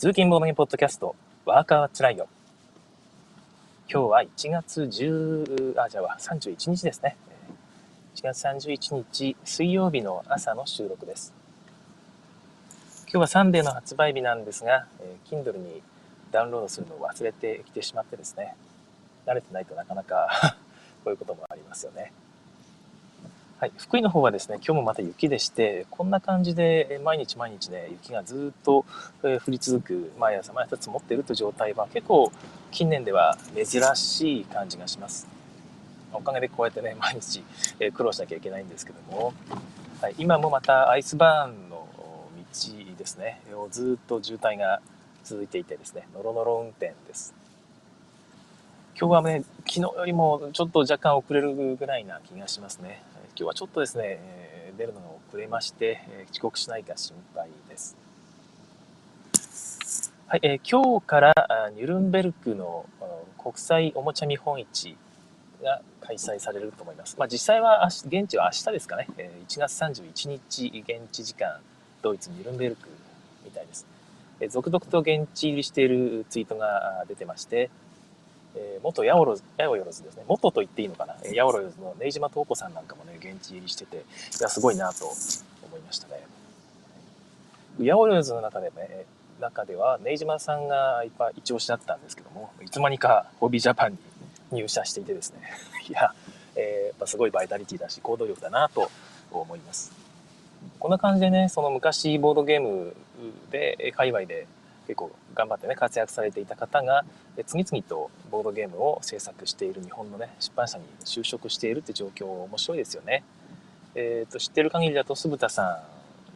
通勤ボードゲームポッドキャスト、ワーカーはつらいよ。今日は1月10、あ、じゃあ31日ですね。1月31日水曜日の朝の収録です。今日はサンデーの発売日なんですが、えー、Kindle にダウンロードするのを忘れてきてしまってですね、慣れてないとなかなか こういうこともありますよね。はい、福井の方はですね、今日もまた雪でして、こんな感じで毎日毎日ね、雪がずっと降り続く、毎朝毎朝積もっているという状態は結構近年では珍しい感じがします。おかげでこうやってね、毎日苦労しなきゃいけないんですけども、はい、今もまたアイスバーンの道ですね、をずっと渋滞が続いていてですね、ノロノロ運転です。今日はね、昨日よりもちょっと若干遅れるぐらいな気がしますね。今日はちょっとですね、出るのが遅れまして、遅刻しないか心配です。はい、えー、今日からニュルンベルクの国際おもちゃ見本市が開催されると思います。まあ、実際は現地は明日ですかね、1月31日現地時間、ドイツニュルンベルクみたいです。続々と現地入りしているツイートが出てまして、えー、元ヤオロズ、ヤオヨロズですね。元と言っていいのかな。ヤオロズの根島東子さんなんかもね、現地入りしてて、いや、すごいなと思いましたね。ヤオヨズの中でね、中では、根島さんがいっぱい一押しだったんですけども、いつまにかホビージャパンに入社していてですね、いや、えー、やすごいバイタリティだし、行動力だなと思います。こんな感じでね、その昔ボードゲームで、界隈で結構頑張ってね活躍されていた方が次々とボードゲームを制作している日本のね出版社に就職しているって状況面白いですよね。えーと、知ってる限りだと鈴田さ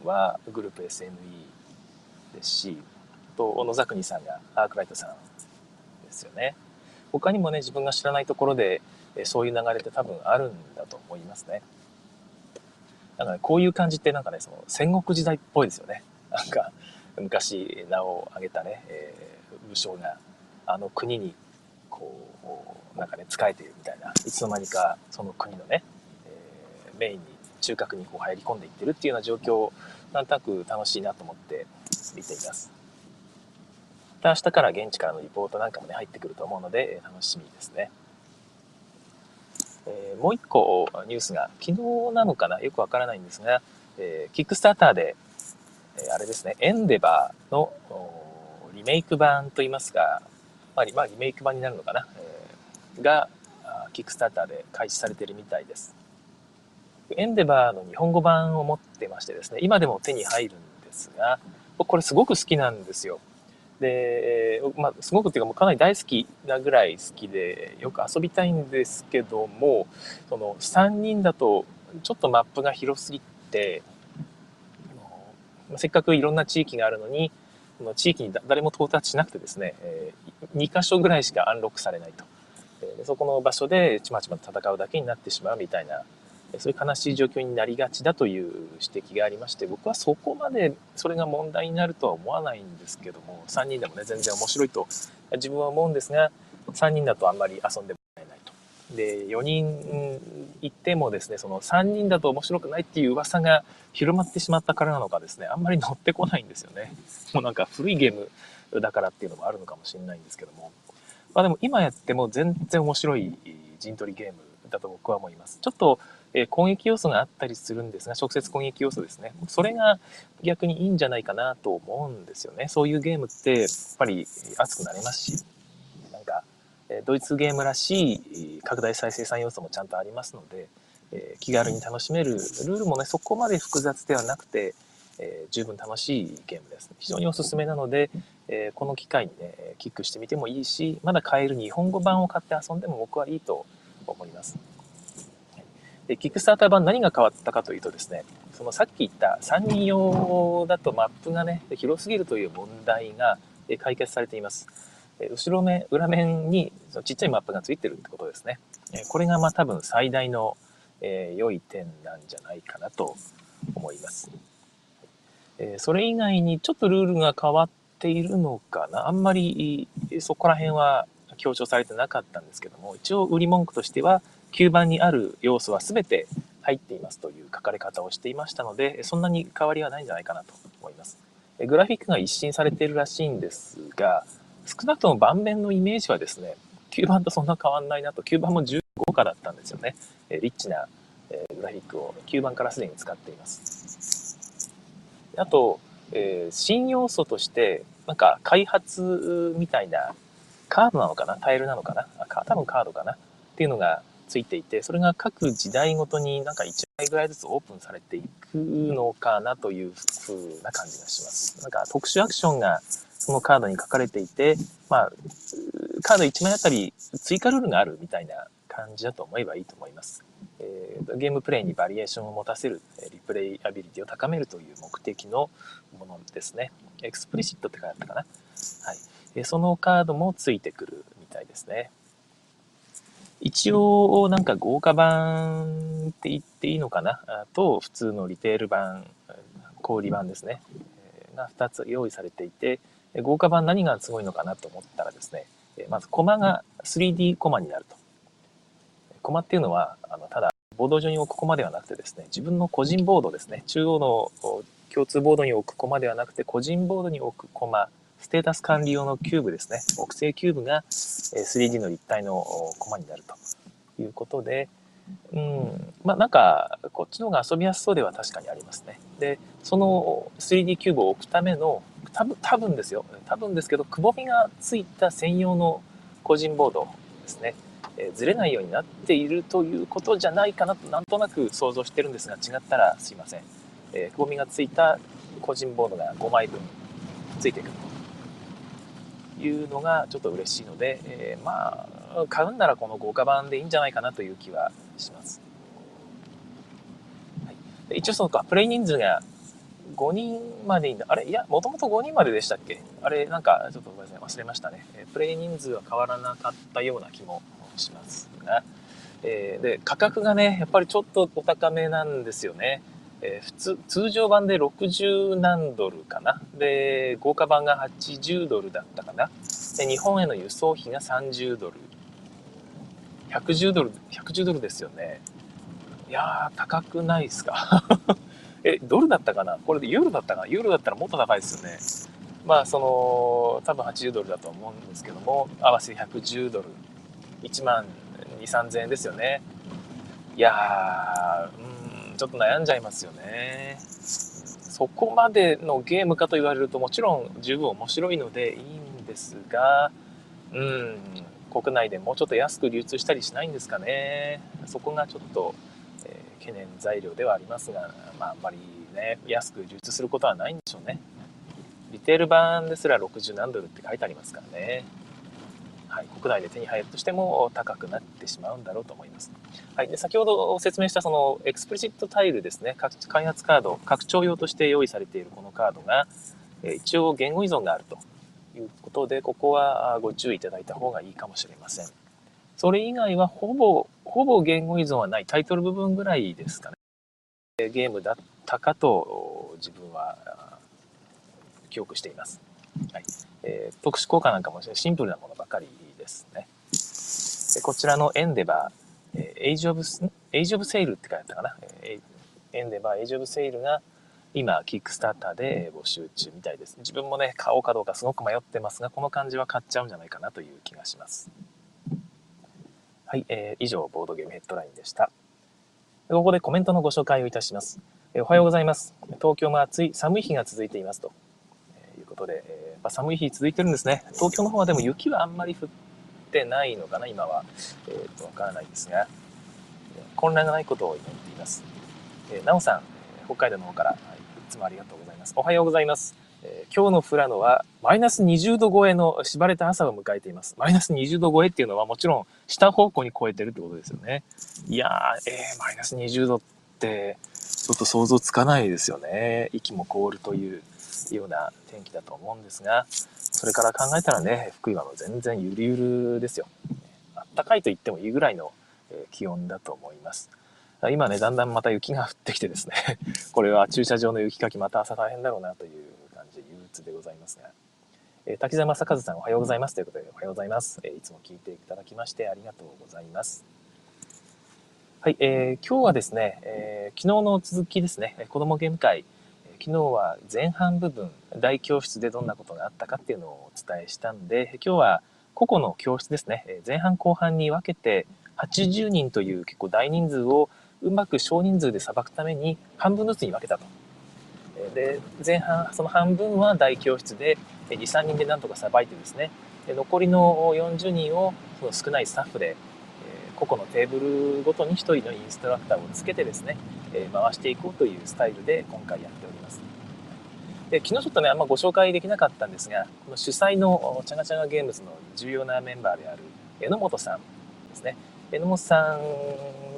んはグループ SNE ですしと小野沢国さんがアークライトさんですよね。他にもね自分が知らないところでそういう流れって多分あるんだと思いますね。なんかねこういう感じってなんかねその戦国時代っぽいですよね。なんか昔名を挙げたね、えー、武将があの国にこうなんかね仕えているみたいないつの間にかその国のね、えー、メインに中核にこう入り込んでいってるっていうような状況なんとなく楽しいなと思って見ています。明日から現地からのリポートなんかもね入ってくると思うので楽しみですね。えー、もう一個ニュースが昨日なのかな？よくわからないんですが、えー、キックスターターでえあれですね、エンデバーのリメイク版といいますか、まあ、リメイク版になるのかな、え、が、キックスターターで開始されているみたいです。エンデバーの日本語版を持ってましてですね、今でも手に入るんですが、僕これすごく好きなんですよ。で、まあ、すごくっていうかもうかなり大好きなぐらい好きで、よく遊びたいんですけども、その3人だとちょっとマップが広すぎて、せっかくいろんな地域があるのに、この地域に誰も到達しなくてですね、え2箇所ぐらいしかアンロックされないと。でそこの場所でちまちまと戦うだけになってしまうみたいな、そういう悲しい状況になりがちだという指摘がありまして、僕はそこまでそれが問題になるとは思わないんですけども、3人でもね、全然面白いと自分は思うんですが、3人だとあんまり遊んでも。で、4人行ってもですね、その3人だと面白くないっていう噂が広まってしまったからなのかですね、あんまり乗ってこないんですよね。もうなんか古いゲームだからっていうのもあるのかもしれないんですけども。まあでも今やっても全然面白い陣取りゲームだと僕は思います。ちょっと、え攻撃要素があったりするんですが、直接攻撃要素ですね。それが逆にいいんじゃないかなと思うんですよね。そういうゲームってやっぱり熱くなれますし。ドイツゲームらしい拡大再生産要素もちゃんとありますので、え気軽に楽しめるルールもねそこまで複雑ではなくて、え十分楽しいゲームです、ね。非常におすすめなので、えこの機会にねキックしてみてもいいしまだ買える日本語版を買って遊んでも僕はいいと思います。でキックスターター版何が変わったかというとですねそのさっき言った3人用だとマップがね広すぎるという問題が解決されています。後ろ面、裏面にちっちゃいマップがついてるってことですね。これがまあ多分最大の、え、良い点なんじゃないかなと思います。え、それ以外にちょっとルールが変わっているのかなあんまりそこら辺は強調されてなかったんですけども、一応売り文句としては、吸盤にある要素は全て入っていますという書かれ方をしていましたので、そんなに変わりはないんじゃないかなと思います。グラフィックが一新されているらしいんですが、少なくとも盤面のイメージはですね、9番とそんな変わんないなと、9番も15価だったんですよね。えリッチなえグラフィックを9番からすでに使っています。あと、えー、新要素として、なんか開発みたいなカードなのかな？タイルなのかな？あ多分カードかな？っていうのがついていて、それが各時代ごとになんか1枚ぐらいずつオープンされていくのかなという風な感じがします。なんか特殊アクションがそのカードに書かれていて、まあ、カード1枚あたり追加ルールがあるみたいな感じだと思えばいいと思います。えー、ゲームプレイにバリエーションを持たせる、 replayability を高めるという目的のものですね。 explicit って書いてあったかな。はい。えそのカードもついてくるみたいですね。一応、なんか豪華版って言っていいのかな？と、普通のリテール版、小売版ですね。が2つ用意されていて、豪華版何がすごいのかなと思ったらですね、まずコマが 3D コマになると。コマっていうのは、あのただ、ボード上に置くコマではなくてですね、自分の個人ボードですね、中央の共通ボードに置くコマではなくて、個人ボードに置くコマ、ステータス管理用のキューブですね、木製キューブが 3D の立体のコマになるということで、うん、まあなんか、こっちの方が遊びやすそうでは確かにありますね。で、その 3D キューブを置くための、多分、多分ですよ。多分ですけど、くぼみがついた専用の個人ボードですね。えずれないようになっているということじゃないかなと、なんとなく想像してるんですが、違ったらすいません。えくぼみがついた個人ボードが5枚分ついてくるというのがちょっと嬉しいので、えー、まあ、買うんならこの豪華版でいいんじゃないかなという気はします。はい、一応そのか、プレイ人数が5人までいいんだ。あれ？いや、もともと5人まででしたっけ？あれ、なんか、ちょっとごめんなさい、忘れましたね。えプレイ人数は変わらなかったような気もしますが、えー、で、価格がね、やっぱりちょっとお高めなんですよね。えー、普通、通常版で60何ドルかな。で、豪華版が80ドルだったかな。で、日本への輸送費が30ドル。110ドル、110ドルですよね。いやー、高くないですか？え、ドルだったかな？これでユーロだったかな？ユーロだったらもっと高いですよね。まあ、その、多分80ドルだと思うんですけども、合わせ110ドル。1万2、3000円ですよね。いやー、うん、ちょっと悩んじゃいますよね。そこまでのゲームかと言われるともちろん十分面白いのでいいんですが、うん、国内でもうちょっと安く流通したりしないんですかね。そこがちょっと、懸念材料ではありますが、まあ、あんまりね、安く流通することはないんでしょうね。リテール版ですら60何ドルって書いてありますからね。はい、国内で手に入るとしても高くなってしまうんだろうと思います。はい、で先ほど説明したそのエクスプロイトタイルですね、開発カード、拡張用として用意されているこのカードが、一応言語依存があるということで、ここはご注意いただいた方がいいかもしれません。それ以外はほぼ、ほぼ言語依存はないタイトル部分ぐらいですかね。ゲームだったかと自分は記憶しています。はいえー、特殊効果なんかもシンプルなものばかりですね。でこちらの Endeavor、え Age of、Age of Sail って書いてあったかな。えエンデバー、エイジオブセールが今、キックスターターで募集中みたいです。自分もね、買おうかどうかすごく迷ってますが、この感じは買っちゃうんじゃないかなという気がします。はい、えー、以上、ボードゲームヘッドラインでした。ここでコメントのご紹介をいたします。えおはようございます。東京も暑い、寒い日が続いていますということで、えー、寒い日続いてるんですね。東京の方はでも雪はあんまり降ってないのかな、今は。えっ、と、わからないですが、混乱がないことを祈っています。えー、なおさん、北海道の方から、はい、いつもありがとうございます。おはようございます。えー、今日の富良野はマイナス20度超えの縛れた朝を迎えています。マイナス20度超えっていうのはもちろん下方向に超えてるってことですよね。いやー、えー、マイナス20度ってちょっと想像つかないですよね。息も凍るというような天気だと思うんですが、それから考えたらね、福井はもう全然ゆるゆるですよ。あったかいと言ってもいいぐらいの気温だと思います。今ね、だんだんまた雪が降ってきてですね、これは駐車場の雪かきまた朝大変だろうなというでございますが、え滝沢正和さんおはようございますということでおはようございます。えいつも聞いていただきましてありがとうございます。はい、えー、今日はですね、えー、昨日の続きですね、子供ゲーム会、昨日は前半部分大教室でどんなことがあったかっていうのをお伝えしたんで今日は個々の教室ですね前半後半に分けて80人という結構大人数をうまく少人数でさばくために半分ずつに分けたと。で前半その半分は大教室で23人でなんとかさばいてですねで残りの40人をその少ないスタッフで個々のテーブルごとに1人のインストラクターをつけてですね、え回していこうというスタイルで今回やっております。で昨日ちょっとねあんまご紹介できなかったんですがこの主催のチャガチャガゲームズの重要なメンバーである榎本さんですね榎本さん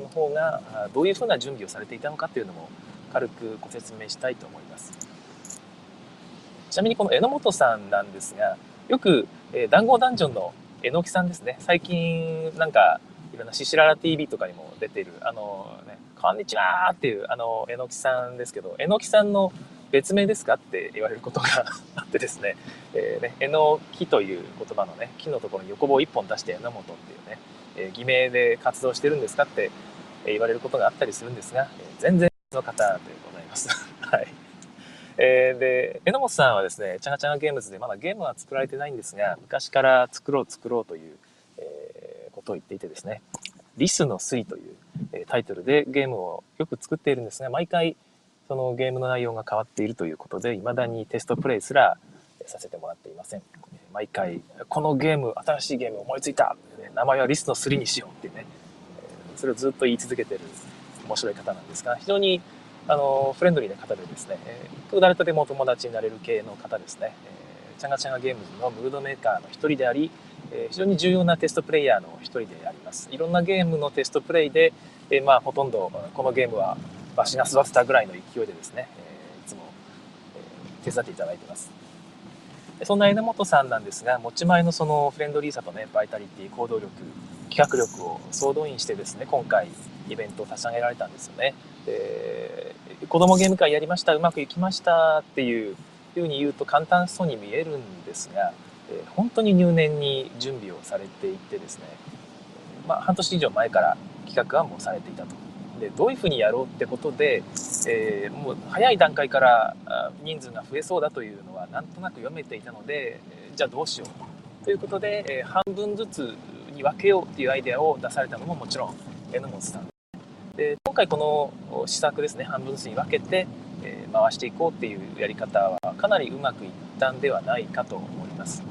の方がどういうふうな準備をされていたのかというのも軽くご説明したいと思います。ちなみにこの榎本さんなんですがよく、えー、談合ダンジョンの榎木さんですね。最近なんかいろんなシシララ TV とかにも出てる、あのね、こんにちはっていう、あの、えのきさんですけど、えのきさんの別名ですかって言われることが あってですね、えー、ね、えのきという言葉のね、木のところに横棒一本出して榎本っていうね、えー、偽名で活動してるんですかって言われることがあったりするんですが、えー、全然の方でございます。はい。えー、で、榎本さんはですね、チャガチャガゲームズでまだゲームは作られてないんですが、昔から作ろう作ろうというえこ、とを言っていてですね、リスの推という、えタイトルでゲームをよく作っているんですが、毎回そのゲームの内容が変わっているということで、未だにテストプレイすらさせてもらっていません。毎回、このゲーム、新しいゲーム思いついた、ね、名前はリスの3にしようってね、それをずっと言い続けてるんです面白い方なんですが、非常にあのフレンドリーな方でですね、えー、誰とでもお友達になれる系の方ですね、えー、チャガチャガゲームズのムードメーカーの一人であり、え非常に重要なテストプレイヤーの一人であります。いろんなゲームのテストプレイで、えまあ、ほとんどこのゲームはわしが育てたぐらいの勢いでですね、えいつも、え手伝っていただいてます。そんな榎本さんなんですが、持ち前のそのフレンドリーさとね、バイタリティ、行動力、企画力を総動員してですね、今回イベントを立ち上げられたんですよね。で子供ゲーム会やりました、うまくいきましたっていうふうに言うと簡単そうに見えるんですが、本当に入念に準備をされていてですね、まあ、半年以上前から企画はもうされていたと。でどういうふうにやろうってことで、えー、もう早い段階から人数が増えそうだというのはなんとなく読めていたので、じゃあどうしようということで、え半分ずつに分けようっていうアイデアを出されたのももちろん榎本さんで今回この施策ですね半分ずつに分けて、え回していこうっていうやり方はかなりうまくいったんではないかと思います。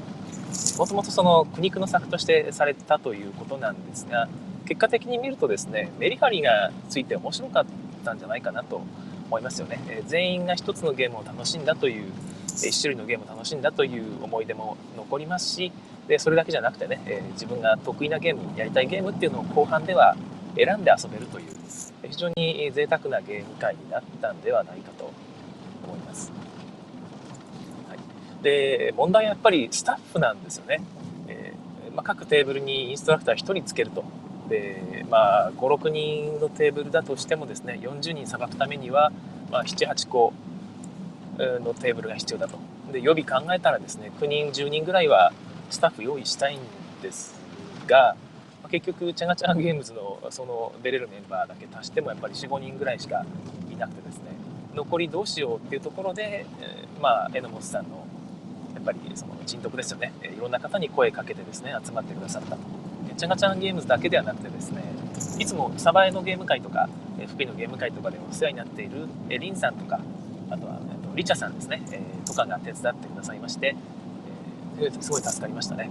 もともとその苦肉の策としてされたということなんですが結果的に見るとですねメリハリがついて面白かったんじゃないかなと思いますよね、え全員が一つのゲームを楽しんだという一種類のゲームを楽しんだという思い出も残りますしでそれだけじゃなくてね、え自分が得意なゲームやりたいゲームっていうのを後半では選んで遊べるという非常に贅沢なゲーム会になったんではないかと思います。で問題はやっぱりスタッフなんですよね、えー、まあ、各テーブルにインストラクター1人つけると。で、まあ、56人のテーブルだとしてもですね40人さばくためには、まあ、78個のテーブルが必要だと。で予備考えたらですね9人10人ぐらいはスタッフ用意したいんですが、あ、結局チャガチャガゲームズのその出れるメンバーだけ足してもやっぱり45人ぐらいしかいなくてですね。残りどうしようっていうところで、えー、まあ榎本さんのやっぱりその人徳ですよね。いろんな方に声かけてですね集まってくださった。とチャガチャンゲームズだけではなくてですねいつもサバエのゲーム会とか福井のゲーム会とかでお世話になっているリンさんとかあとはえー、とリチャさんですね。とかが手伝ってくださいましてえーすごい助かりましたね。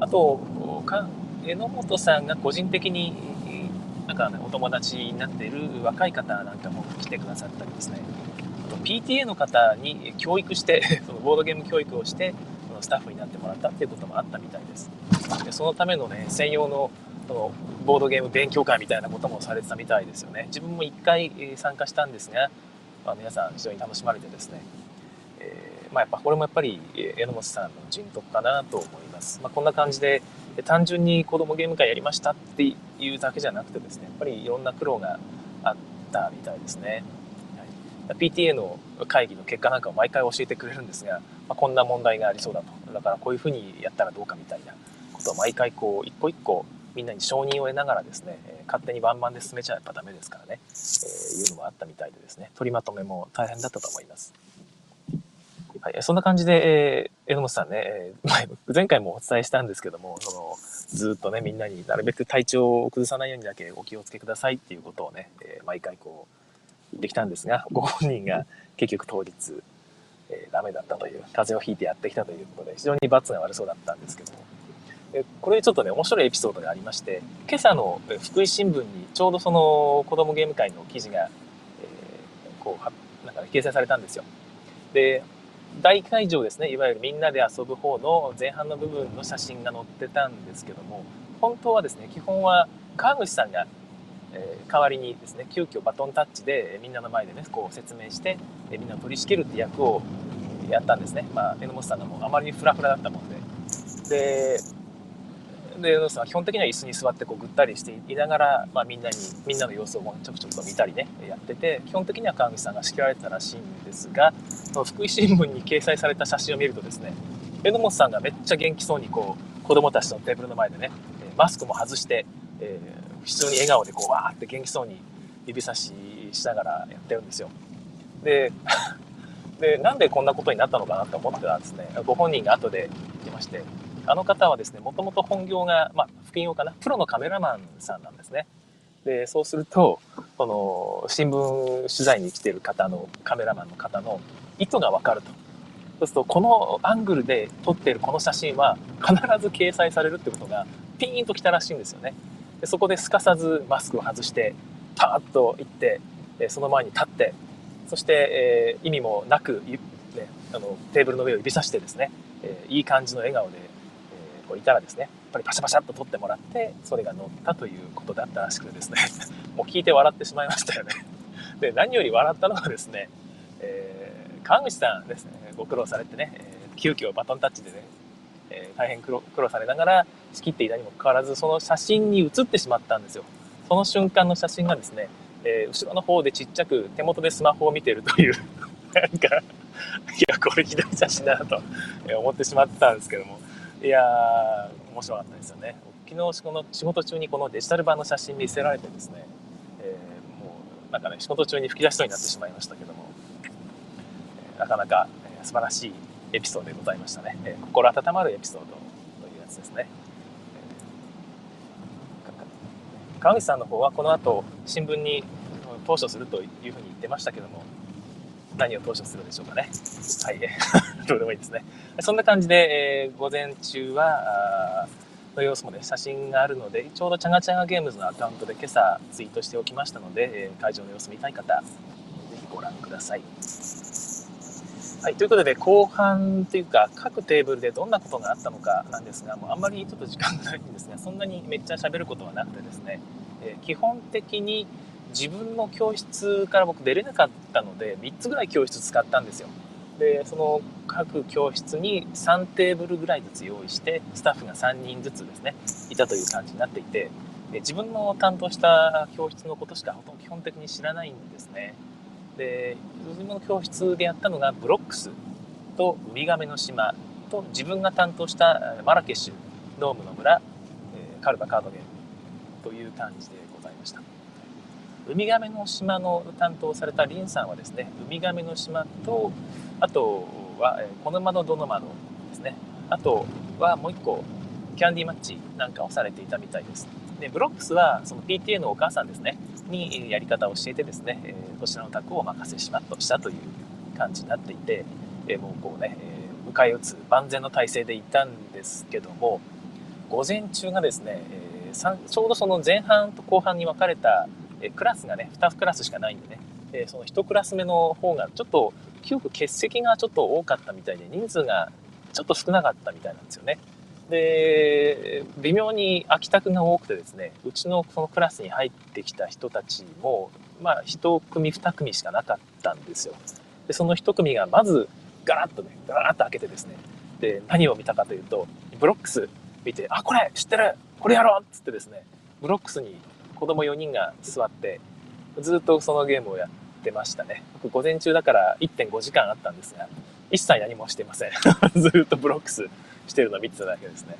あと榎本さんが個人的になんか、ね、お友達になっている若い方なんかも来てくださったりですね。PTA の方に教育して そのボードゲーム教育をしてそのスタッフになってもらったっていうこともあったみたいです。でそのためのね専用のそのボードゲーム勉強会みたいなこともされてたみたいですよね。自分も1回参加したんですが、まあ、皆さん非常に楽しまれてですね、えー、まあ、やっぱこれもやっぱり榎本さんの人徳かなと思います、まあ、こんな感じで単純に子供ゲーム会やりましたっていうだけじゃなくてですねやっぱりいろんな苦労があったみたいですね。はい。PTA の会議の結果なんかを毎回教えてくれるんですが、まあ、こんな問題がありそうだと。だからこういうふうにやったらどうかみたいなことを毎回こう一個一個みんなに承認を得ながらですね、え勝手にワンマンで進めちゃえばダメですからね、えー、いうのもあったみたいでですね。取りまとめも大変だったと思います。はい、そんな感じで、えー、榎本さんね、えー、前回もお伝えしたんですけども、その、ずっとね、みんなになるべく体調を崩さないようにだけお気をつけくださいっていうことをね、えー、毎回こう、言ってきたんですが、ご本人が結局当日、えー、ダメだったという、風邪をひいてやってきたということで、非常に罰が悪そうだったんですけども、えこれちょっとね、面白いエピソードがありまして、今朝の福井新聞にちょうどその子供ゲーム会の記事が、えー、こう、なんか、ね、掲載されたんですよ。で、大会場ですね、いわゆるみんなで遊ぶ方の前半の部分の写真が載ってたんですけども、本当はですね、基本は川口さんが、え、代わりにですね、急遽バトンタッチでみんなの前でね、こう説明して、えみんなを取り仕切るって役をやったんですね。まあ、榎本さんがもうあまりにフラフラだったもんで。で、で、榎本さんは基本的には椅子に座ってこうぐったりしていながら、まあ、みんなに、みんなの様子をちょくちょくと見たりね、やってて、基本的には川口さんが仕切られてたらしいんですが、その福井新聞に掲載された写真を見るとですね、榎本さんがめっちゃ元気そうにこう、子供たちのテーブルの前でね、マスクも外して、えー、普通に笑顔でこう、わーって元気そうに指差ししながらやってるんですよ。で、で、なんでこんなことになったのかなと思ってたらですね、ご本人が後で言ってまして、あの方はですね、もともと本業が、まあ、副業かな、プロのカメラマンさんなんですね。で、そうすると、この、新聞取材に来てる方の、カメラマンの方の意図がわかると。そうすると、このアングルで撮っているこの写真は必ず掲載されるってことがピーンときたらしいんですよね。でそこですかさずマスクを外して、パーッと行って、その前に立って、そして、えー、意味もなく、ね、あのテーブルの上を指さしてですね、えー、いい感じの笑顔でえこういたらですね、やっぱりパシャパシャっと撮ってもらって、それが載ったということだったらしくてですね、もう聞いて笑ってしまいましたよね。で、何より笑ったのがですね、えー、川口さんですね、ご苦労されてね、えー、急遽バトンタッチでね、えー、大変苦労苦労されながら仕切っていたにもかかわらず、その写真に写ってしまったんですよ。その瞬間の写真がですね、えー、後ろの方でちっちゃく手元でスマホを見てるという なんか、いや、これひどい写真だなと思ってしまったんですけども、いやー、面白かったですよね。昨日この仕事中にこのデジタル版の写真見せられてですね、えー、もうなんかね、仕事中に吹き出しそうになってしまいましたけども、なかなか、え、素晴らしいエピソードでございましたね。え、心温まるエピソードというやつですね。川口さんの方はこの後新聞に投書するというふうに言ってましたけども、何を投書するでしょうかね。はい、どうでもいいですね。そんな感じで、えー、午前中は、の様子もね、写真があるので、ちょうどチャガチャガゲームズのアカウントで今朝ツイートしておきましたので、えー、会場の様子見たい方、ぜひご覧ください。はい、ということで、後半というか、各テーブルでどんなことがあったのかなんですが、もうあんまりちょっと時間がないんですが、そんなにめっちゃ喋ることはなくてですね、えー、基本的に自分の教室から僕出れなかったので3つぐらい教室使ったんですよ。でその各教室に3テーブルぐらいずつ用意してスタッフが3人ずつですねいたという感じになっていてで自分の担当した教室のことしかほとんど基本的に知らないんですね。で自分の教室でやったのがブロックスとウミガメの島と自分が担当したマラケシュノームの村カルバカードゲームという感じでございました。ウミガメの島の担当されたリンさんはですねウミガメの島とあとはこの間のどの窓ですね。あとはもう一個キャンディーマッチなんかをされていたみたいです。でブロックスはその PTA のお母さんですね。にやり方を教えてですねえこちらの宅をお任せしまっとしたという感じになっていてえもうこうねえ迎え撃つ万全の体制でいたんですけども午前中がですねちょうどその前半と後半に分かれたえクラスがね、2クラスしかないんでね、えその1クラス目の方がちょっと、記憶欠席がちょっと多かったみたいで、人数がちょっと少なかったみたいなんですよね。で、微妙に空き宅が多くてですね、うちのそのクラスに入ってきた人たちも、まあ、1組、2組しかなかったんですよ。で、その1組がまず、ガラッとね、ガラッと開けてですね、で、何を見たかというと、ブロックス見て、あ、これ知ってるこれやろうっつってですね、ブロックスに子供4人が座って、ずっとそのゲームをやってましたね。僕午前中だから1.5時間あったんですが、一切何もしてません。ずっとブロックスしてるのを見てただけですね。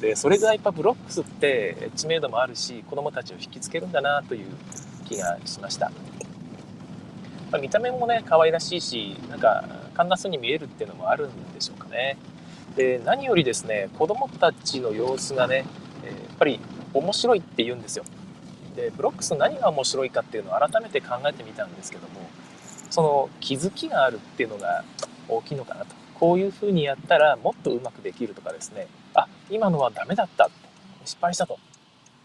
で、それぐらいやっぱブロックスって知名度もあるし、子供たちを引きつけるんだなという気がしました。まあ、見た目もね、可愛らしいし、なんか簡単そうに見えるっていうのもあるんでしょうかね。で何よりですね子どもたちの様子がね、えやっぱり面白いって言うんですよ。でブロックス何が面白いかっていうのを改めて考えてみたんですけどもその気づきがあるっていうのが大きいのかなとこういうふうにやったらもっとうまくできるとかですねあ今のはダメだった失敗したと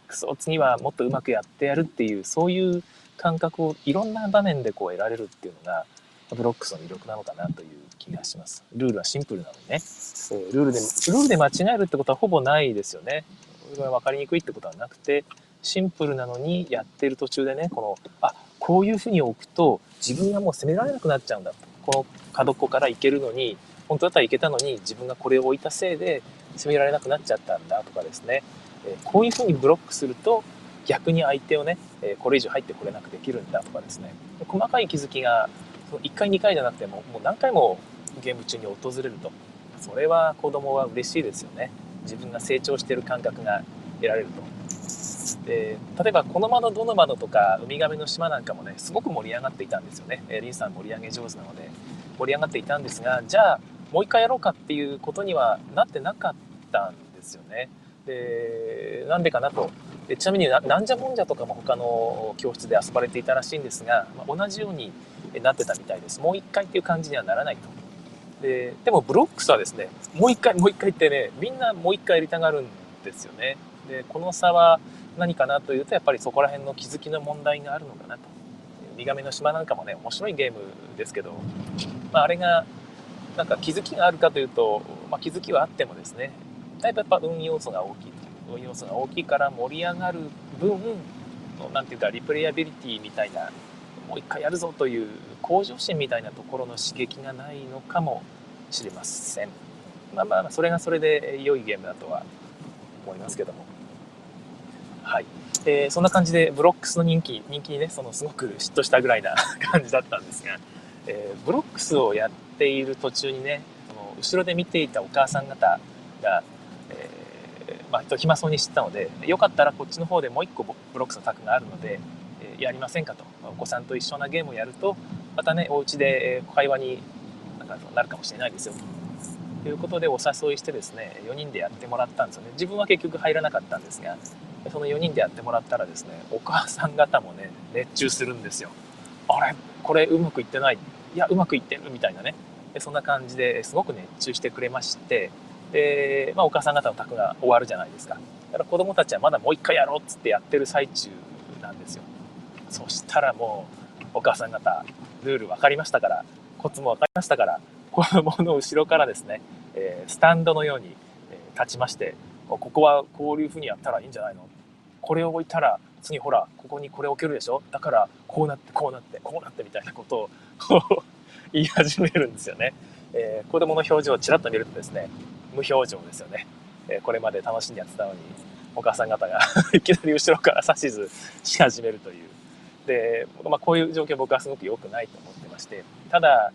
くそ次はもっとうまくやってやるっていうそういう感覚をいろんな場面でこう得られるっていうのがブロックスの魅力なのかなという気がします。ルールはシンプルなのにね。ルールで、ルールで間違えるってことはほぼないですよね。分かりにくいってことはなくて、シンプルなのにやってる途中でね、この、あ、こういうふうに置くと自分がもう攻められなくなっちゃうんだと。この角っこから行けるのに、本当だったらいけたのに自分がこれを置いたせいで攻められなくなっちゃったんだとかですね。えこういうふうにブロックすると逆に相手をね、えこれ以上入ってこれなくできるんだとかですね。細かい気づきが1回2回じゃなくてももう何回もゲーム中に訪れると。それは子供は嬉しいですよね。自分が成長してる感覚が得られると。で例えばこの窓どの窓とかウミガメの島なんかもねすごく盛り上がっていたんですよね。リンさん盛り上げ上手なので。盛り上がっていたんですがじゃあもう一回やろうかっていうことにはなってなかったんですよね。でなんでかなと。でちなみになんじゃもんじゃとかも他の教室で遊ばれていたらしいんですが、まあ、同じようになってたみたいです。もう一回っていう感じにはならないと。ででもブロックスはですねもう一回もう一回ってねみんなもう一回やりたがるんですよね。でこの差は何かなというとやっぱりそこら辺の気づきの問題があるのかなと。ウミガメの島なんかもね面白いゲームですけど、まあ、あれがなんか気づきがあるかというと、まあ、気づきはあってもですねだいぶやっぱ運要素が大きい運要素が大きいから盛り上がる分何て言うかリプレイアビリティみたいなもう一回やるぞという向上心みたいなところの刺激がないのかもしれません。まあまあ、それがそれで良いゲームだとは思いますけども。はい。えー、そんな感じでブロックスの人気、人気にね、そのすごく嫉妬したぐらいな感じだったんですが、えー、ブロックスをやっている途中にね、その後ろで見ていたお母さん方が、えー、まあ、暇そうに知ったので、よかったらこっちの方でもう一個ブロックスの卓があるので、えやりませんかと。お子さんと一緒なゲームをやると、またね、お家で会話になるかもしれないですよということでお誘いしてですね4人でやってもらったんですよね自分は結局入らなかったんですがその4人でやってもらったらですねお母さん方もね熱中するんですよ。あれこれうまくいってない？いやうまくいってるみたいなね。そんな感じですごく熱中してくれましてで、まあ、お母さん方の卓が終わるじゃないですか。だから子供たちはまだもう一回やろうっつってやってる最中なんですよ。そしたらもうお母さん方ルール分かりましたからコツも分かりましたから子供の後ろからですね、えー、スタンドのように、え、立ちましてここはこういうふうにやったらいいんじゃないの？これを置いたら次ほらここにこれ置けるでしょ？だからこうなってこうなってこうなってみたいなことを言い始めるんですよね、えー、子供の表情をちらっと見るとですね無表情ですよね、えー、これまで楽しんでやってたのにお母さん方が いきなり後ろから指図し始めるという。で、まあ、こういう状況僕はすごく良くないと思ってまして。ただ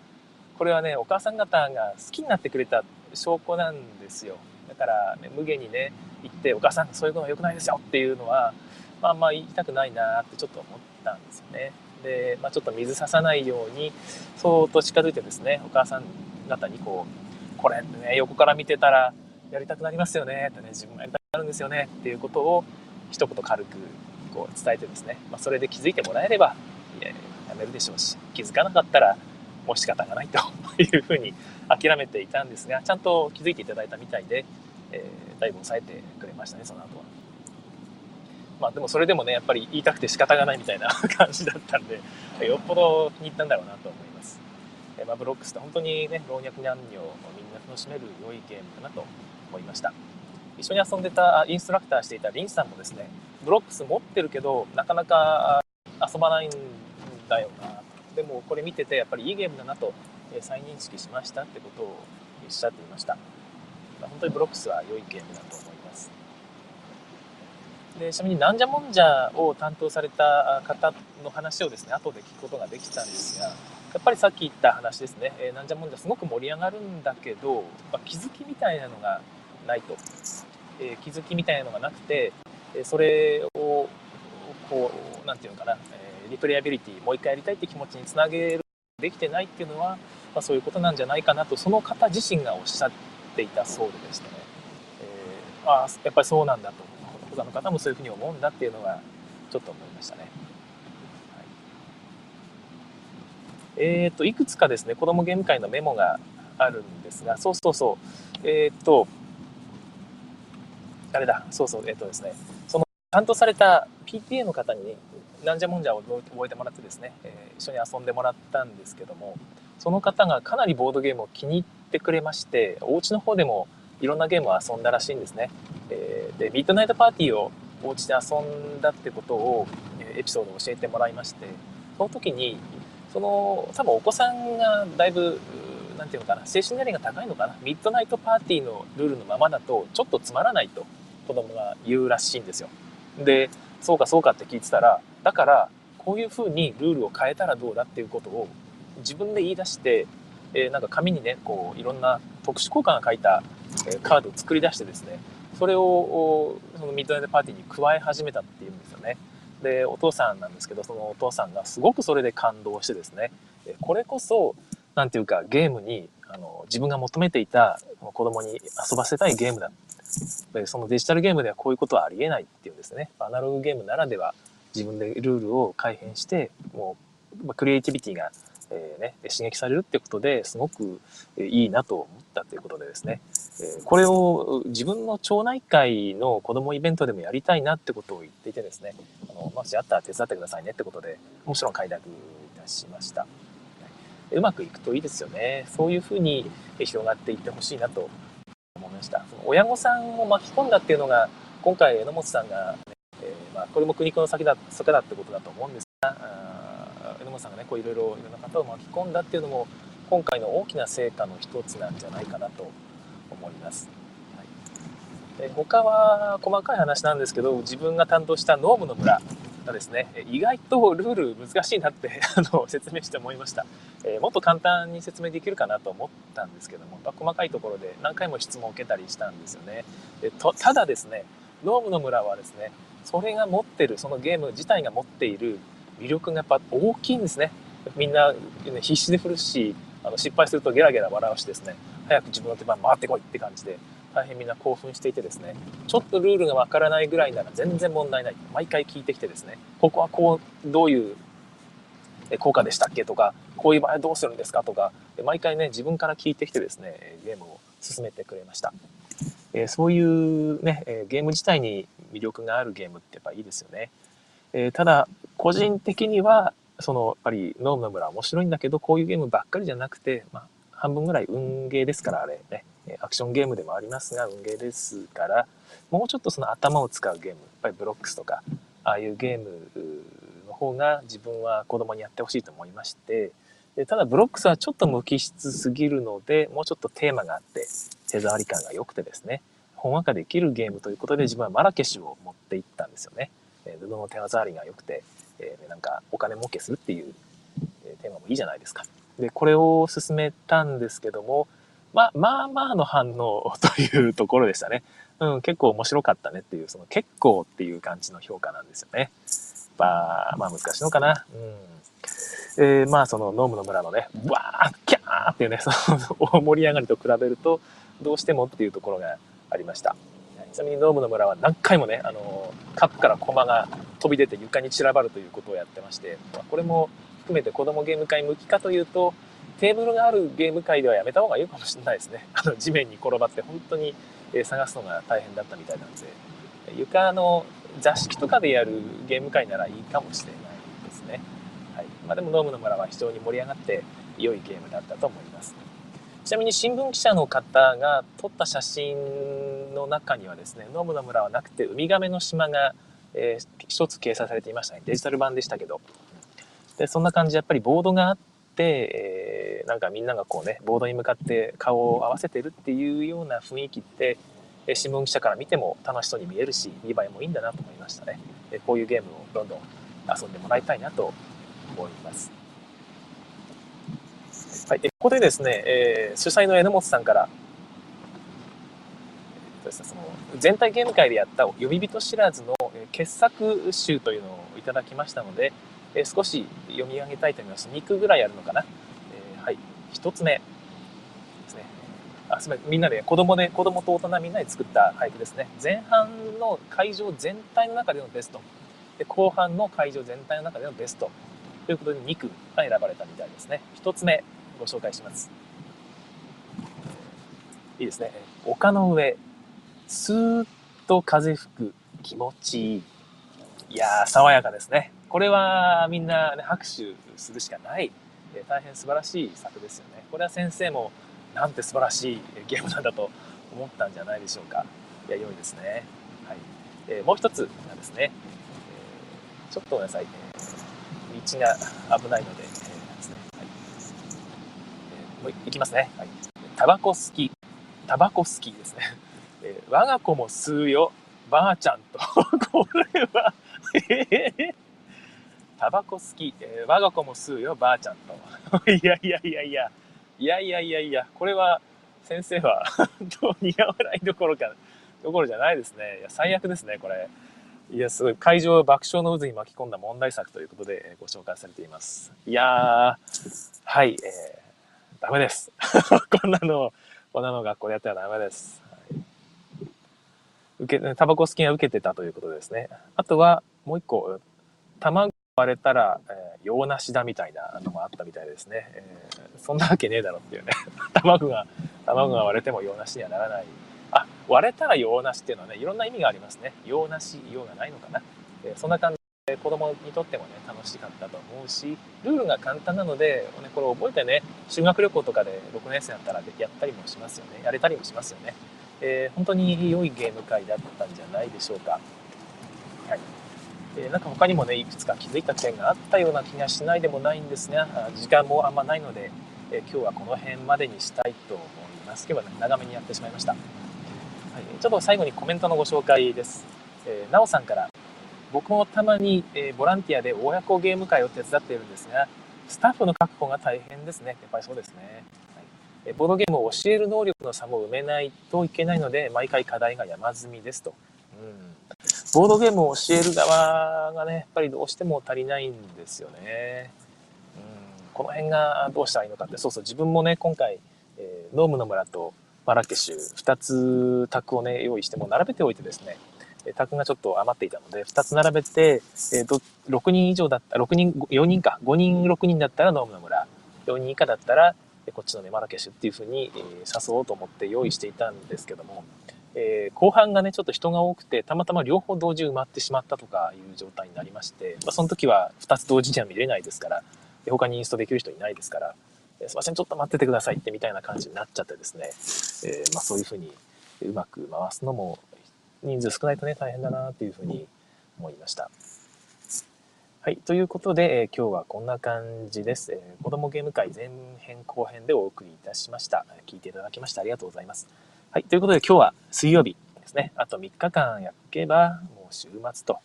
これはねお母さん方が好きになってくれた証拠なんですよ。だから、ね、無限にね言ってお母さんそういうのは良くないですよっていうのはまあまあ言いたくないなってちょっと思ったんですよね。で、まあ、ちょっと水ささないようにそうと近づいてですねお母さん方にこうこれってね横から見てたらやりたくなりますよねってね自分もやりたくなるんですよねっていうことを一言軽くこう伝えてですね、まあ、それで気づいてもらえればやめるでしょうし気づかなかったらもう仕方がないと いうふうに諦めていたんですがちゃんと気づいていただいたみたいで、えー、だいぶ抑えてくれましたねその後は。まあでもそれでもねやっぱり言いたくて仕方がないみたいな 感じだったんでよっぽど気に入ったんだろうなと思います。えー、まあ、ブロックスって本当にね老若男女みんな楽しめる良いゲームだなと思いました。一緒に遊んでたインストラクターしていたリンさんもですねブロックス持ってるけどなかなか遊ばないんだよなでもこれ見ててやっぱりいいゲームだなと再認識しましたってことをおっしゃっていました。本当にブロックスは良いゲームだと思います。でちなみになんじゃもんじゃを担当された方の話をですね後で聞くことができたんですがやっぱりさっき言った話ですね、えー、なんじゃもんじゃすごく盛り上がるんだけど、まあ、気づきみたいなのがないと、えー、気づきみたいなのがなくてそれをこう何て言うのかな、えリプレイアビリティもう一回やりたいって気持ちにつなげるできてないっていうのはまあ、そういうことなんじゃないかなとその方自身がおっしゃっていたそうでしたね、えー、ああやっぱりそうなんだと他の方もそういうふうに思うんだっていうのがちょっと思いましたね。はい、えっ、といくつかですね子どもゲーム会のメモがあるんですがそうそうそう。えっ、とあれだそうそうえっ、とですねその担当された PTA の方になんじゃもんじゃを覚えてもらってですね、えー、一緒に遊んでもらったんですけどもその方がかなりボードゲームを気に入ってくれましてお家の方でもいろんなゲームを遊んだらしいんですね、えー、でミッドナイトパーティーをお家で遊んだってことをえエピソードを教えてもらいましてその時にその多分お子さんがだいぶ何て言うのかな精神年齢が高いのかなミッドナイトパーティーのルールのままだとちょっとつまらないと子供が言うらしいんですよ。でそうかそうかって聞いてたらだからこういうふうにルールを変えたらどうだっていうことを自分で言い出して、えー、なんか紙にねこういろんな特殊効果が書いた、えー、カードを作り出してですねそれをそのミッドナイトパーティーに加え始めたっていうんですよね。でお父さんなんですけどそのお父さんがすごくそれで感動してですねこれこそ何ていうかゲームにあの自分が求めていた子供に遊ばせたいゲームだ。そのデジタルゲームではこういうことはありえないっていうんですね。アナログゲームならでは自分でルールを改変してもうクリエイティビティが、えーね、刺激されるってことですごくいいなと思ったということでですね、えこれを自分の町内会の子どもイベントでもやりたいなってことを言っていてですねあのもしあったら手伝ってくださいねってことでもちろん快諾いたしました。うまくいくといいですよね。そういうふうに広がっていってほしいなと思いました。その親御さんを巻き込んだっていうのが今回榎本さんが、これも苦肉の先だ先だってことだと思うんですが榎本さんがねこういろいろいろんな方を巻き込んだっていうのも今回の大きな成果の一つなんじゃないかなと思います。はい、で他は細かい話なんですけど自分が担当したノームの村がですね意外とルール難しいなって あの説明して思いました、えー、もっと簡単に説明できるかなと思ったんですけども、まあ、細かいところで何回も質問を受けたりしたんですよね。でとただですねノームの村はですねそれが持ってるそのゲーム自体が持っている魅力がやっぱ大きいんですね。みんな、ね、必死で振るしあの失敗するとゲラゲラ笑わしですね。早く自分の手番回ってこいって感じで大変みんな興奮していてですね。ちょっとルールがわからないぐらいなら全然問題ない。毎回聞いてきてですね。ここはこうどういう効果でしたっけとかこういう場合はどうするんですかとか毎回ね自分から聞いてきてですねゲームを進めてくれました、えー、そういうねえゲーム自体に魅力があるゲームってやっぱいいですよね、えー、ただ個人的にはそのやっぱりノームの村面白いんだけどこういうゲームばっかりじゃなくて、まあ、半分ぐらい運ゲーですからあれね。アクションゲームでもありますが運ゲーですからもうちょっとその頭を使うゲームやっぱりブロックスとかああいうゲームの方が自分は子供にやってほしいと思いましてでただブロックスはちょっと無機質すぎるのでもうちょっとテーマがあって手触り感が良くてですねほんわかできるゲームということで自分はマラケシュを持っていったんですよね。布の手触りが良くて、えー、なんかお金儲けするっていうえテーマもいいじゃないですか。でこれを進めたんですけどもままあまあの反応というところでしたね。うん、結構面白かったねっていう、その結構っていう感じの評価なんですよね。まあ、まあ難しいのかな。うん。えー、まあそのノームの村のね、わー、キャーっていうね、その 大盛り上がりと比べると、どうしてもっていうところがありました。ちなみにノームの村は何回もね、あの、カップから駒が飛び出て床に散らばるということをやってまして、まあ、これも含めて子供ゲーム会向きかというと、テーブルがあるゲーム界ではやめた方がいいかもしれないですね。あの地面に転ばって本当に探すのが大変だったみたいなんで、床の座敷とかでやるゲーム界ならいいかもしれないですね。はい。まあでもノームの村は非常に盛り上がって良いゲームだったと思います。ちなみに新聞記者の方が撮った写真の中にはですね、ノムの村はなくてウミガメの島が、えー、一つ掲載されていましたね。デジタル版でしたけど。で、そんな感じやっぱりボードがあって、えーなんかみんながこうねボードに向かって顔を合わせてるっていうような雰囲気って新聞記者から見ても楽しそうに見えるし見栄えもいいんだなと思いましたねこういうゲームをどんどん遊んでもらいたいなと思いますはい、ここでですね、えー、主催の榎本さんから、えー、その全体ゲーム会でやった「読み人知らず」の傑作集というのをいただきましたので、えー、少し読み上げたいと思います2句ぐらいあるのかな、えー、はい1つ目ですね。あ、すみません。みんなで、子供で、子供と大人みんなで作った俳句ですね。前半の会場全体の中でのベスト。で、後半の会場全体の中でのベスト。ということで2句が選ばれたみたいですね。1つ目、ご紹介します。いいですね。丘の上、スーッと風吹く気持ちいい。いやー、爽やかですね。これはみんな、ね、拍手するしかない、え大変素晴らしい作ですよね。これは先生もなんて素晴らしいゲームなんだと思ったんじゃないでしょうか。いや、良いですね。はい。えー、もう一つがですね、えー、ちょっとごめんなさい。えー、道が危ないので、えーですねはいえー、もういきますね。はい。タバコ好き。タバコ好きですね。えー、我が子も吸うよ。ばあちゃんと。これはえー、タバコ好き、えー、我が子も吸うよ、ばあちゃんと。いやいやいやいや、いやいやいやいや、これは先生はどう苦笑いどころか、どころじゃないですね。いや、最悪ですね、これ。いや、すごい。会場を爆笑の渦に巻き込んだ問題作ということで、えご紹介されています。いやー、はい、えー、ダメです。こんなの、こんなの学校でやってはダメです。受け、タバコ好きが受けてたということですね。あとは、もう一個、卵割れたら、えー、洋梨だみたいなのもあったみたいですね。えー、そんなわけねえだろっていうね。卵が、卵が割れても洋梨にはならない。あ、割れたら洋梨っていうのはね、いろんな意味がありますね。洋梨、洋がないのかな。えー、そんな感じ子供にとってもね、楽しかったと思うし、ルールが簡単なので、ね、これ覚えてね、修学旅行とかで6年生だったらやったりもしますよね。やれたりもしますよね。えー、本当に良いゲーム会だったんじゃないでしょうか。はい。えー、なんか他にもね、いくつか気づいた点があったような気がしないでもないんですが、時間もあんまないので、えー、今日はこの辺までにしたいと思います。今日は、ね、長めにやってしまいました。はい、ちょっと最後にコメントのご紹介です。えー、なおさんから、僕もたまに、えー、ボランティアで親子ゲーム会を手伝っているんですが、スタッフの確保が大変ですね。やっぱりそうですね。はいボードゲームを教える能力の差も埋めないといけないので、毎回課題が山積みですと。うん、ボードゲームを教える側がね、やっぱりどうしても足りないんですよね。うん、この辺がどうしたらいいのかって、そうそう、自分もね、今回、えー、ノームの村とマラケシュ、2つ卓をね、用意しても並べておいてですね、卓がちょっと余っていたので、2つ並べて、えー、と6人以上だった、6人、4人か、5人、6人だったらノームの村、4人以下だったらこっちのね、マラケシュっていう風に、え誘おうと思って用意していたんですけども、えー、後半がね、ちょっと人が多くて、たまたま両方同時埋まってしまったとかいう状態になりまして、まあ、その時は2つ同時には見れないですから、他にインストできる人いないですから、えー、すいません、ちょっと待っててくださいってみたいな感じになっちゃってですね、えー、まあ、そういう風にうまく回すのも、人数少ないとね、大変だなっていう風に思いました。はい。ということで、えー、今日はこんな感じです、えー。子供ゲーム会前編後編でお送りいたしました。聞いていただきましてありがとうございます。はい。ということで今日は水曜日ですね。あと3日間やっけばもう週末と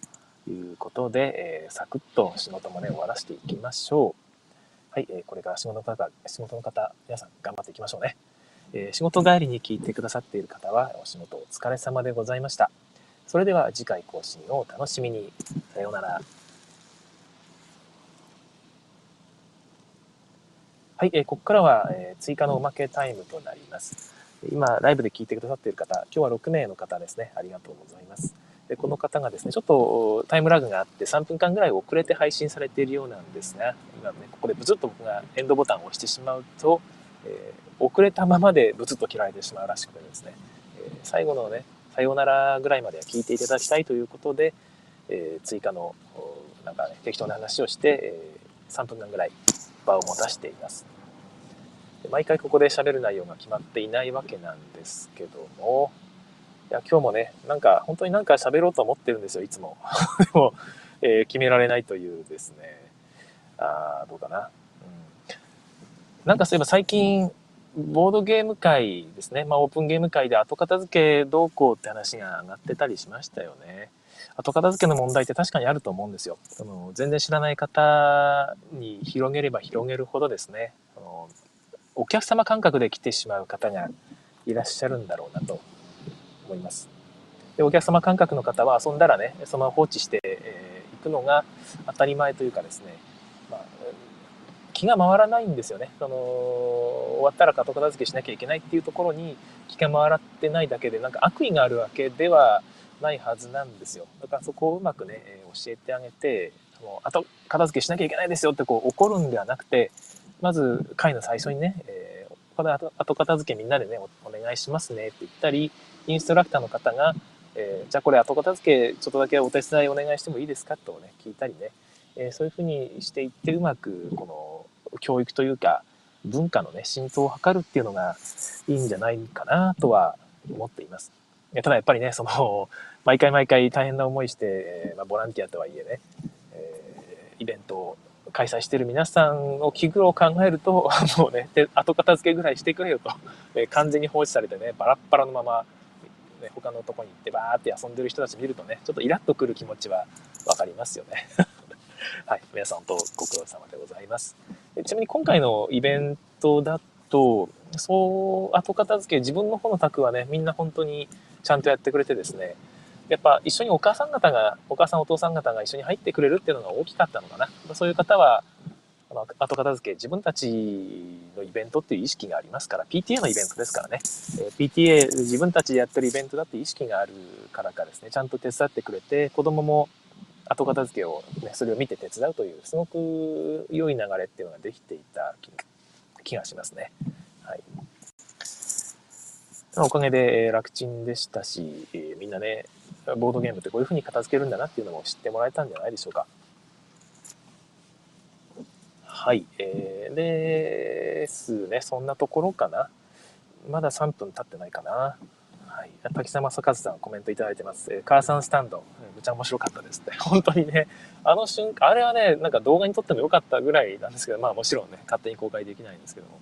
いうことで、えー、サクッと仕事もね、終わらせていきましょう。はい。えー、これから仕事の方、仕事の方、皆さん頑張っていきましょうね。えー、仕事帰りに聞いてくださっている方はお仕事お疲れ様でございました。それでは次回更新をお楽しみに。さようなら。はい、えー、ここからは、えー、追加のおまけタイムとなります。今、ライブで聞いてくださっている方、今日は6名の方ですね。ありがとうございます。でこの方がですね、ちょっとタイムラグがあって3分間ぐらい遅れて配信されているようなんですが、今ね、ここでブツッと僕がエンドボタンを押してしまうと、えー、遅れたままでブツッと切られてしまうらしくてですね、えー、最後のね、さようならぐらいまでは聞いていただきたいということで、えー、追加のなんかね、適当な話をして、え3分間ぐらい場を持たせています。毎回ここで喋る内容が決まっていないわけなんですけども、いや、今日もね、なんか、本当になんか喋ろうと思ってるんですよ、いつも。でも、えー、決められないというですね、あどうかな。なんかそういえば最近、ボードゲーム界ですね、まあオープンゲーム界で後片付けどうこうって話が上がってたりしましたよね。後片付けの問題って確かにあると思うんですよ。その全然知らない方に広げれば広げるほどですね、そのお客様感覚で来てしまう方がいらっしゃるんだろうなと思います。でお客様感覚の方は遊んだらね、そのまま放置してい、えー、くのが当たり前というかですね、まあ、気が回らないんですよね。その終わったら後片付けしなきゃいけないっていうところに気が回ってないだけでなんか悪意があるわけではないはずなんですよ。だからそこをうまくね、教えてあげて、もう後片付けしなきゃいけないですよってこう怒るんではなくて、まず会の最初にね、えー、これ後片付けみんなでねお、お願いしますねって言ったり、インストラクターの方が、えー、じゃあこれ後片付けちょっとだけお手伝いお願いしてもいいですかとね、聞いたりね、えー、そういうふうにしていってうまくこの教育というか文化のね浸透を図るっていうのがいいんじゃないかなとは思っています。ただやっぱりねその 毎回毎回大変な思いして、まあ、ボランティアとはいえね、えー、イベントを開催してる皆さんの気苦労を考えると もうね後片付けぐらいしてくれよと、えー、完全に放置されてねバラッバラのまま、ね、他のとこに行ってバーって遊んでる人たち見るとねちょっとイラッとくる気持ちは分かりますよね。はい、皆さんとご苦労様でございます。ちなみに今回のイベントだと、そう、後片付け、自分の方の宅はね、みんな本当にちゃんとやってくれてですね、やっぱ一緒にお母さん方が、お母さんお父さん方が一緒に入ってくれるっていうのが大きかったのかな。そういう方は、あの後片付け、自分たちのイベントっていう意識がありますから、PTA のイベントですからね、え PTA、自分たちでやってるイベントだって意識があるからかですね、ちゃんと手伝ってくれて、子供も後片付けを、ね、それを見て手伝うというすごく良い流れっていうのができていた気がしますね。はい、おかげで楽ちんでしたし、えー、みんなねボードゲームってこういうふうに片付けるんだなっていうのも知ってもらえたんじゃないでしょうか。はい、えー、ですねそんなところかな。まだ3分経ってないかな。はい、滝沢正和さんコメントいただいてます。えー、母さんスタンド、めちゃ面白かったですって。本当にね、あの瞬間、あれはね、なんか動画に撮ってもよかったぐらいなんですけど、まあもちろんね、勝手に公開できないんですけども。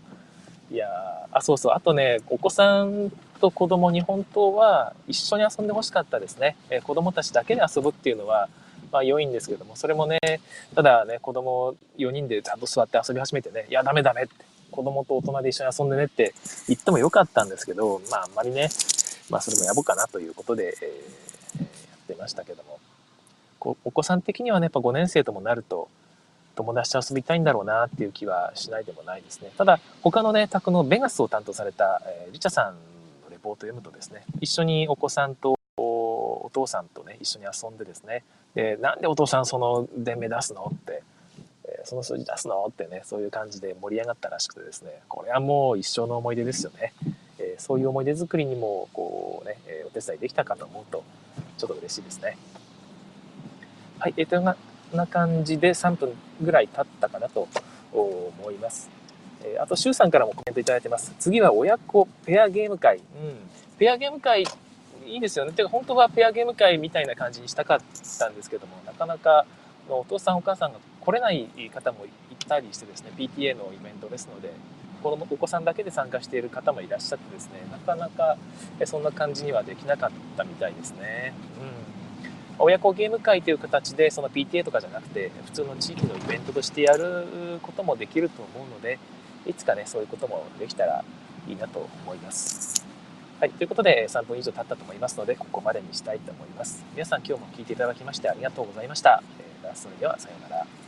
いやあ、そうそう、あとね、お子さんと子供に本当は一緒に遊んでほしかったですね。えー、子供たちだけで遊ぶっていうのは、まあ良いんですけども、それもね、ただね、子供4人でちゃんと座って遊び始めてね、いや、ダメダメって、子供と大人で一緒に遊んでねって言ってもよかったんですけど、まああんまりね、まあ、それもやぼかなということで、えー、やってましたけどもこお子さん的にはねやっぱ5年生ともなると友達と遊びたいんだろうなっていう気はしないでもないですねただ他のね宅のベガスを担当された、えー、リチャさんのレポートを読むとですね一緒にお子さんとお父さんとね一緒に遊んでですねでなんでお父さんその電名出すのってその数字出すのってねそういう感じで盛り上がったらしくてですねこれはもう一生の思い出ですよね。えそういう思い出作りにもこう、お手伝いできたかと思うとちょっと嬉しいですね。はい、えー、となな感じで3分ぐらい経ったかなと思います。えー、あと、シュウさんからもコメントいただいてます。次は親子ペアゲーム会。うん。ペアゲーム会、いいですよね。てか、本当はペアゲーム会みたいな感じにしたかったんですけども、なかなかお父さんお母さんが来れない方もいたりしてですね、PTA のイベントですので、子供お子さんだけで参加している方もいらっしゃってですねなかなかそんな感じにはできなかったみたいですね。うん、親子ゲーム会という形でその PTA とかじゃなくて普通の地域のイベントとしてやることもできると思うのでいつかねそういうこともできたらいいなと思います。はい、ということで3分以上経ったと思いますのでここまでにしたいと思います。皆さん今日も聞いていただきましてありがとうございました。えー、それではさようなら。